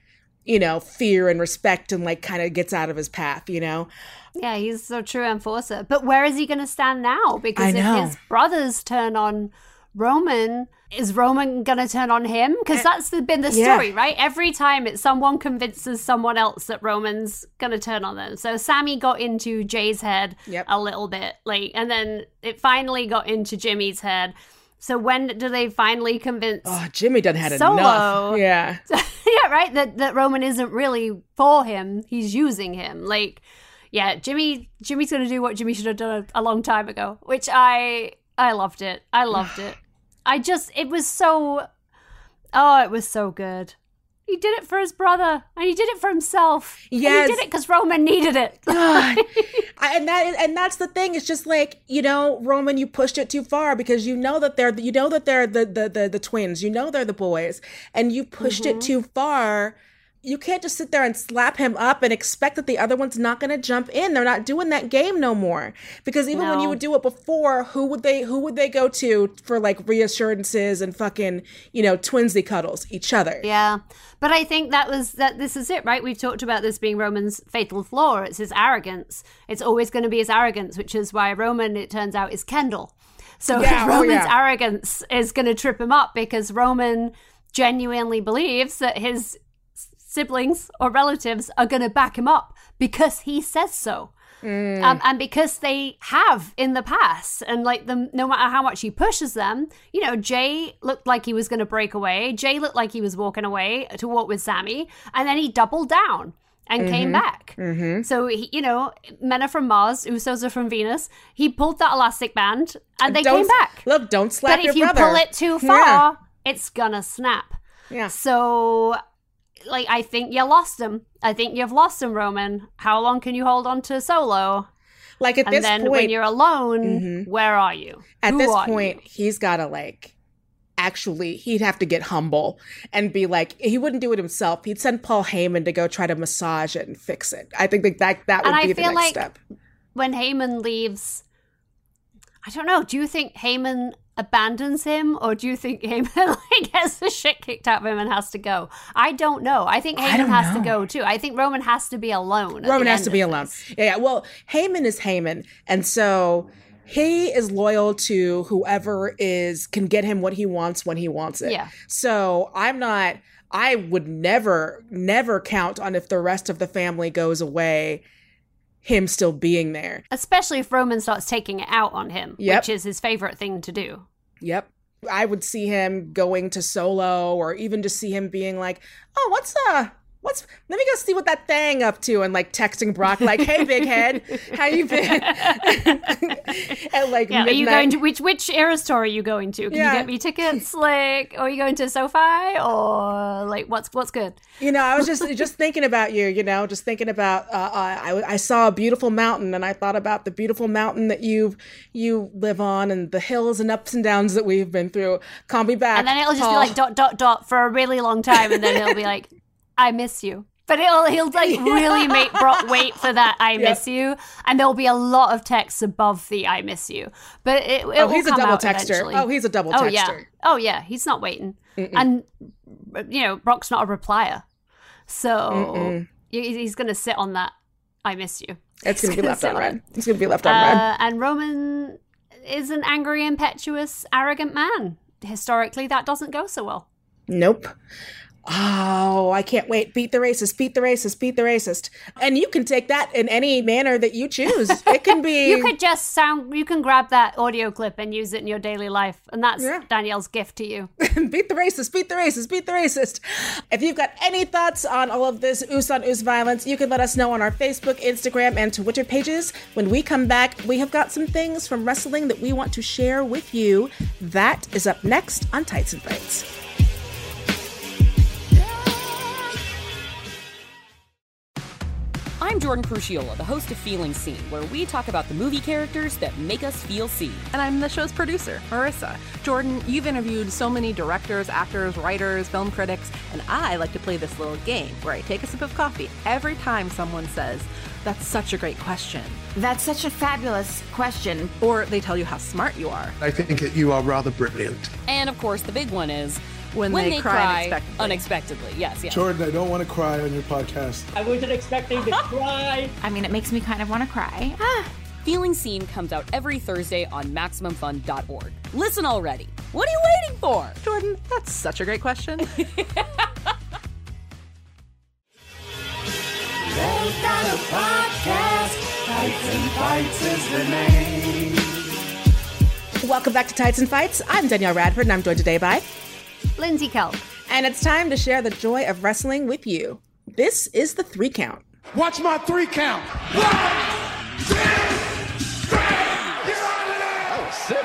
you know, fear and respect and like kind of gets out of his path, you know? Yeah, he's a true enforcer. But where is he going to stand now? Because if his brothers turn on Roman, is Roman going to turn on him? Because that's the, been the Eh, yeah. story, right? Every time it's someone convinces someone else that Roman's going to turn on them. So Sami got into Jey's head Yep. a little bit, like, and then it finally got into Jimmy's head. So when do they finally convince? Oh, Jimmy done had Solo. enough. Yeah. yeah, right. That that Roman isn't really for him. He's using him. Like, yeah, Jimmy. Jimmy's gonna do what Jimmy should have done a, a long time ago. Which I I loved it. I loved it. I just it was so. Oh, it was so good. He did it for his brother, and he did it for himself. And Yes. he did it because Roman needed it. And that and that's the thing. It's just like you know, Roman, you pushed it too far because you know that they're you know that they're the the the, the twins. You know they're the boys, and you pushed it mm-hmm. too far. You can't just sit there and slap him up and expect that the other one's not going to jump in. They're not doing that game no more. Because even when you would do it before, who would they who would they go to for like reassurances and fucking you know twinsy cuddles? Each other. Yeah. But I think that was that this is it, right? We've talked about this being Roman's fatal flaw. It's his arrogance. It's always going to be his arrogance, which is why Roman, it turns out, is Kendall. So Yeah, oh, Roman's yeah. arrogance is going to trip him up because Roman genuinely believes that his siblings or relatives are going to back him up because he says so. Mm. Um, and because they have in the past, and like the no matter how much he pushes them, you know, Jey looked like he was going to break away. Jey looked like he was walking away to walk with Sami, and then he doubled down and came Mhm. back. Mm-hmm. So he, you know, men are from Mars, Usos are from Venus. He pulled that elastic band, and they Don't- came back. Look, don't slap But if you brother. pull it too far, Yeah. it's gonna snap. Yeah. So, like, I think you lost him. I think you've lost him, Roman. How long can you hold on to Solo? Like at and this then when you're alone, Mhm. where are you? At Who this point, he's got to like actually he'd have to get humble and be like he wouldn't do it himself. He'd send Paul Heyman to go try to massage it and fix it. I think that that, that would And I be the next like step. when Heyman leaves, I don't know. Do you think Heyman abandons him, or do you think Heyman like gets the shit kicked out of him and has to go? I don't know. I think I Heyman don't has know. to go too. I think Roman has to be alone. Roman has to be alone. Yeah, yeah. Well, Heyman is Heyman, and so he is loyal to whoever is can get him what he wants when he wants it. Yeah. So I'm not. I would never, never count on if the rest of the family goes away, him still being there. Especially if Roman starts taking it out on him, Yep. which is his favorite thing to do. Yep. I would see him going to solo or even just see him being like, "Oh, what's uh what's let me go see what that thing up to" and like texting Brock like, "Hey big head, how you been?" At like Yeah, are you going to which which era store are you going to? Can Yeah. you get me tickets? Like, are you going to SoFi or like what's what's good? You know, I was just just thinking about you. You know, just thinking about. Uh, I I saw a beautiful mountain, and I thought about the beautiful mountain that you you live on, and the hills and ups and downs that we've been through. Call me back, And then it'll just Paul. be like dot dot dot for a really long time, and then it'll be like, "I miss you." But he'll he'll like really make Brock wait for that "I Yep. miss you," and there'll be a lot of texts above the "I miss you." But it, it Oh, he's a double texter. eventually. Oh, he's a double Oh yeah. Oh yeah. He's not waiting, Mm-mm. and you know Brock's not a replier, so Mm-mm. he's going to sit on that "I miss you." It's gonna He's be left on red. it. It's gonna be left on red. Uh, and Roman is an angry, impetuous, arrogant man. Historically, that doesn't go so well. Nope. Oh, I can't wait. Beat the racist, beat the racist, beat the racist. And you can take that in any manner that you choose. It can be You could just sound. You can grab that audio clip and use it in your daily life, and that's Danielle's gift to you. beat the racist, beat the racist, beat the racist. If you've got any thoughts on all of this Oos on Oos violence, you can let us know on our Facebook, Instagram, and Twitter pages. When we come back, we have got some things from wrestling that we want to share with you. That is up next on Tights and Fights. I'm Jordan Crucchiola, the host of Feeling Seen, where we talk about the movie characters that make us feel seen. And I'm the show's producer, Marissa. Jordan, you've interviewed so many directors, actors, writers, film critics, and I like to play this little game where I take a sip of coffee every time someone says, That's such a great question. That's such a fabulous question. Or they tell you how smart you are. I think that you are rather brilliant. And of course, the big one is When they cry unexpectedly. unexpectedly. Yes, yes. Jordan, I don't want to cry on your podcast. I wasn't expecting to cry. I mean, it makes me kind of want to cry. Ah. Feeling Seen comes out every Thursday on MaximumFun.org. Listen already. What are you waiting for? Jordan, that's such a great question. They've got a podcast. Tights and Fights is the name. Welcome back to Tights and Fights. I'm Danielle Radford, and I'm joined today by Lindsey Kelk. And it's time to share the joy of wrestling with you. This is the three count. Watch my three count. Oh sick.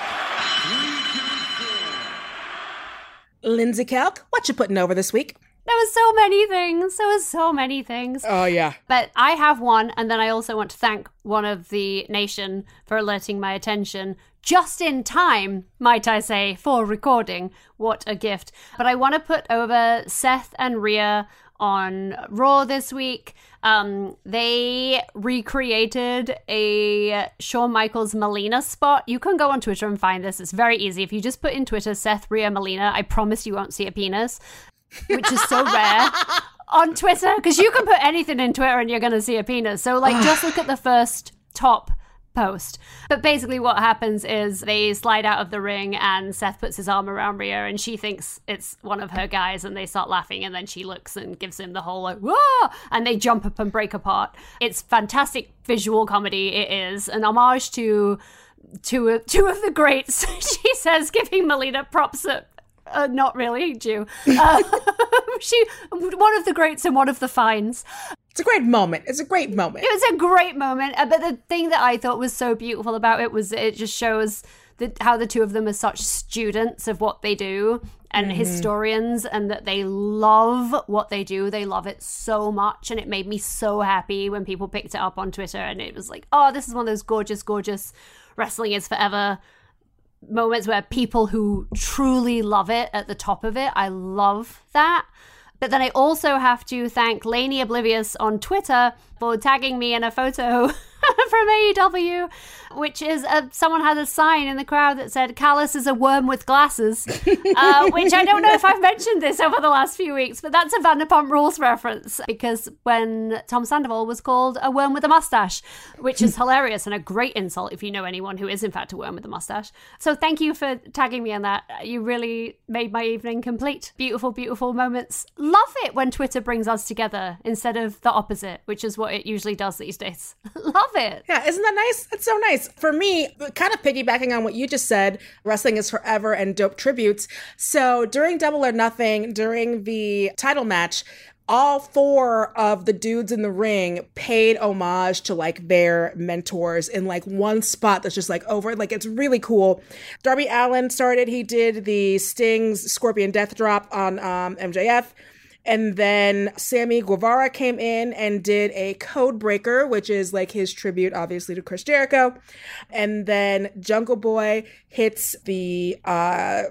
Lindsey Kelk, what you putting over this week? There was so many things. There was so many things. Oh yeah. But I have one, and then I also want to thank one of the nation for alerting my attention just in time, might I say, for recording. What a gift. But I want to put over Seth and Rhea on Raw this week. Um, they recreated a Shawn Michaels Melina spot. You can go on Twitter and find this. It's very easy. If you just put in Twitter Seth Rhea Melina, I promise you won't see a penis, which is so rare on Twitter because you can put anything in Twitter and you're going to see a penis. So, like, just look at the first top post. But basically, what happens is they slide out of the ring, and Seth puts his arm around Rhea, and she thinks it's one of her guys, and they start laughing, and then she looks and gives him the whole like whoa, and they jump up and break apart. It's fantastic visual comedy. It is an homage to two two of the greats. she says, giving Melina props that uh, not really Jew. Uh, she one of the greats and one of the fines. It's a great moment. It's a great moment. It was a great moment. Uh, but the thing that I thought was so beautiful about it was it just shows that how the two of them are such students of what they do and Mhm. historians and that they love what they do. They love it so much. And it made me so happy when people picked it up on Twitter and it was like, oh, this is one of those gorgeous, gorgeous wrestling is forever moments where people who truly love it at the top of it. I love that. But then I also have to thank Laney Oblivious on Twitter for tagging me in a photo from AEW, which is a, someone had a sign in the crowd that said Callis is a worm with glasses, uh, which I don't know if I've mentioned this over the last few weeks, but that's a Vanderpump Rules reference because when Tom Sandoval was called a worm with a mustache, which is hilarious and a great insult if you know anyone who is in fact a worm with a mustache. So thank you for tagging me on that. You really made my evening complete. Beautiful, beautiful moments. Love it when Twitter brings us together instead of the opposite, which is what it usually does these days. Love it. Yeah, isn't that nice? That's so nice. For me, kind of piggybacking on what you just said, wrestling is forever and dope tributes. So during Double or Nothing, during the title match, all four of the dudes in the ring paid homage to like their mentors in like one spot that's just like over like it's really cool darby allin started he did the stings scorpion death drop on um, mjf and then Sammy Guevara came in and did a code breaker, which is like his tribute, obviously, to Chris Jericho. And then Jungle Boy hits the uh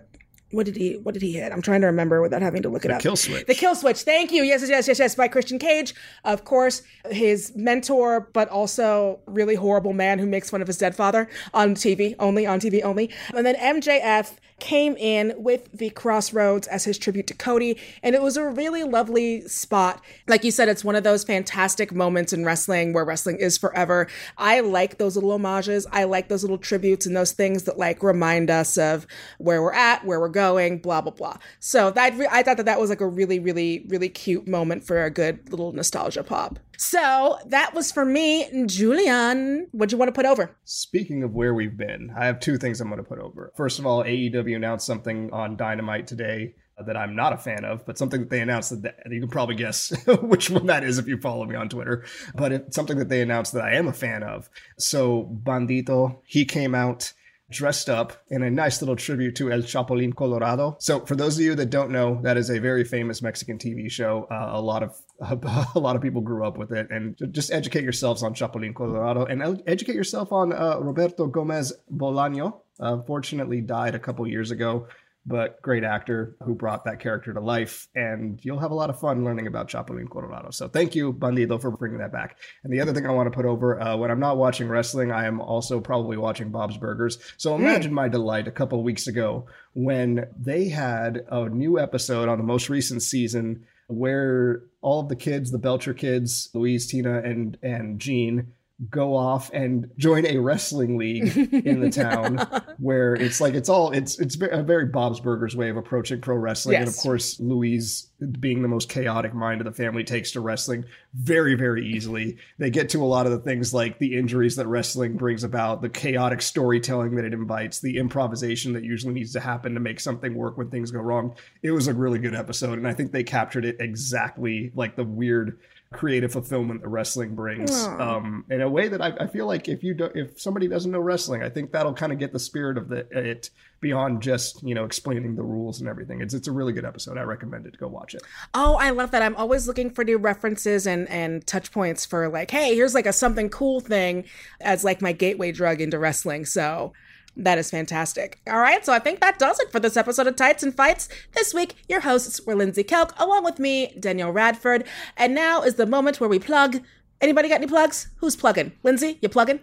what did he what did he hit? I'm trying to remember without having to look it up. The up. kill switch. The kill switch. Thank you. Yes, yes, yes, yes. By Christian Cage, of course, his mentor, but also really horrible man who makes fun of his dead father on TV only, on TV only. And then MJF came in with the Cross Rhodes as his tribute to Cody, and it was a really lovely spot. Like you said, it's one of those fantastic moments in wrestling where wrestling is forever. I like those little homages. I like those little tributes and those things that like remind us of where we're at, where we're going, blah blah blah. So that I thought that that was like a really really really cute moment for a good little nostalgia pop. So that was for me, Julian. What'd you want to put over? Speaking of where we've been, I have two things I'm going to put over. First of all, AEW announced something on Dynamite today that I'm not a fan of, but something that they announced that you can probably guess which one that is if you follow me on Twitter. But it's something that they announced that I am a fan of. So Bandido, he came out dressed up in a nice little tribute to El Chapulín Colorado. So for those of you that don't know, that is a very famous Mexican TV show. Uh, a lot of a lot of people grew up with it, and just educate yourselves on Chapulín Colorado, and educate yourself on uh, Roberto Gomez Bolaño. Unfortunately, died a couple years ago, but great actor who brought that character to life, and you'll have a lot of fun learning about Chapulín Colorado. So thank you, Bandido, for bringing that back. And the other thing I want to put over, uh, when I'm not watching wrestling, I am also probably watching Bob's Burgers. So imagine my delight a couple weeks ago when they had a new episode on the most recent season where all of the kids, the Belcher kids, Louise, Tina, and and Gene, go off and join a wrestling league in the town where it's like it's all it's it's a very Bob's Burgers way of approaching pro wrestling, and of course Louise, being the most chaotic mind of the family, takes to wrestling very very easily. They get to a lot of the things like the injuries that wrestling brings about, the chaotic storytelling that it invites, the improvisation that usually needs to happen to make something work when things go wrong. It was a really good episode, and I think they captured it exactly like the weird creative fulfillment that wrestling brings um, in a way that I, I feel like if you do, if somebody doesn't know wrestling, I think that'll kind of get the spirit of the it beyond just you know explaining the rules and everything. It's it's a really good episode. I recommend it. to Go watch it. Oh, I love that. I'm always looking for new references and and touch points for like, hey, here's like a something cool thing as like my gateway drug into wrestling. So that is fantastic. All right, so I think that does it for this episode of Tights and Fights. This week, your hosts were Lindsey Kelk, along with me, Danielle Radford. And now is the moment where we plug. Anybody got any plugs? Who's plugging? Lindsey, you plugging?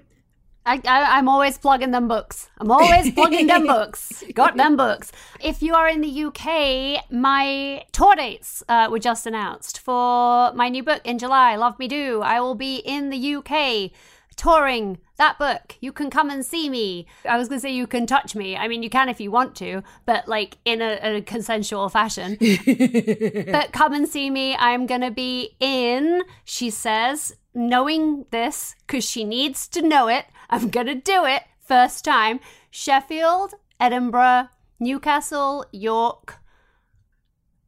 I, I, I'm always plugging them books. I'm always plugging them books. Got them books. If you are in the UK, my tour dates uh, were just announced for my new book in July, Love Me Do. I will be in the UK touring that book. You can come and see me. I was going to say you can touch me. I mean, you can if you want to, but like in a, a consensual fashion. but come and see me. I'm going to be in, she says, knowing this because she needs to know it. I'm going to do it first time. Sheffield, Edinburgh, Newcastle, York,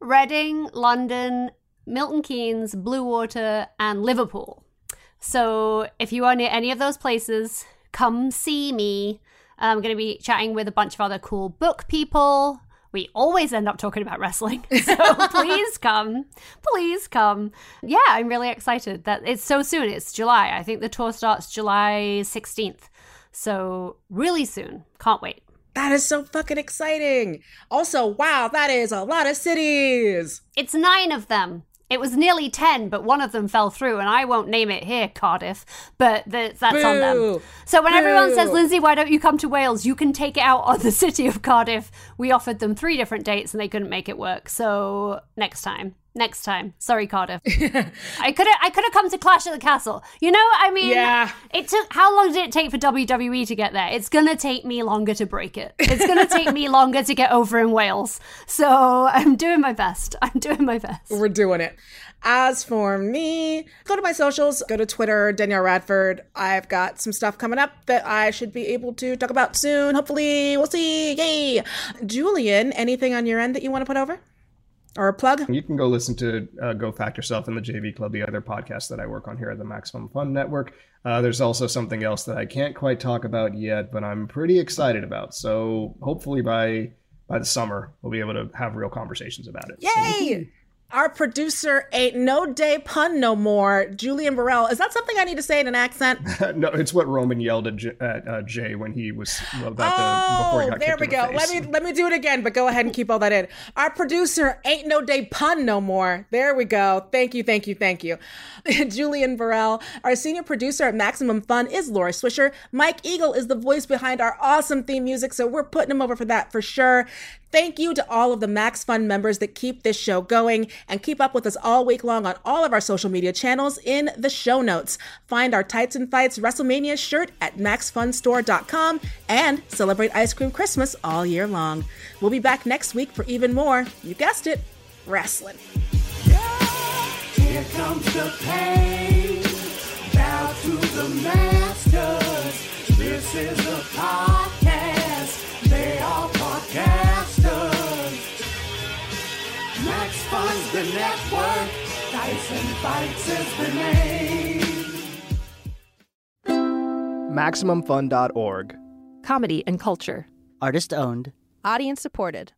Reading, London, Milton Keynes, Bluewater, and Liverpool. So if you are near any of those places, come see me. I'm going to be chatting with a bunch of other cool book people. We always end up talking about wrestling. So please come. Please come. Yeah, I'm really excited that it's so soon. It's July. I think the tour starts July 16th. So really soon. Can't wait. That is so fucking exciting. Also, wow, that is a lot of cities. It's nine of them. It was nearly 10, but one of them fell through, and I won't name it here, Cardiff, but the, that's on them. So when everyone says, Boo. Lindsey, why don't you come to Wales? You can take it out on the city of Cardiff. We offered them three different dates, and they couldn't make it work. So next time. Next time. Sorry, Cardiff. I could have I could have come to Clash at the Castle. You know, I mean Yeah. it took how long did it take for WWE to get there? It's gonna take me longer to break it. It's gonna take me longer to get over in Wales. So I'm doing my best. I'm doing my best. We're doing it. As for me, go to my socials, go to Twitter, Danielle Radford. I've got some stuff coming up that I should be able to talk about soon. Hopefully, we'll see. Yay. Julian, anything on your end that you want to put over? Or a plug? You can go listen to uh, Go Fact Yourself and the JV Club, the other podcast that I work on here at the Maximum Fun Network. Uh, there's also something else that I can't quite talk about yet, but I'm pretty excited about. So hopefully by by the summer we'll be able to have real conversations about it. Yay! Our producer ain't no day pun no more. Julian Burrell. Is that something I need to say in an accent? no, it's what Roman yelled at, J- at uh, Jey when he was about the before Oh, there we in the go. Let me let me do it again, but go ahead and keep all that in. Our producer ain't no day pun no more. There we go. Thank you, thank you, thank you. Julian Burrell. Our senior producer at Maximum Fun is Laura Swisher. Mike Eagle is the voice behind our awesome theme music, so we're putting him over for that for sure. Thank you to all of the Max Fun members that keep this show going and keep up with us all week long on all of our social media channels in the show notes. Find our Tights and Fights WrestleMania shirt at maxfunstore.com and celebrate Ice Cream Christmas all year long. We'll be back next week for even more, you guessed it, wrestling. Here comes the pain. Bow to the masters. This is podcast. They are podcasters. Max Fun's the network. Tights and Fights is the name. MaximumFun.org. Comedy and culture. Artist owned. Audience supported.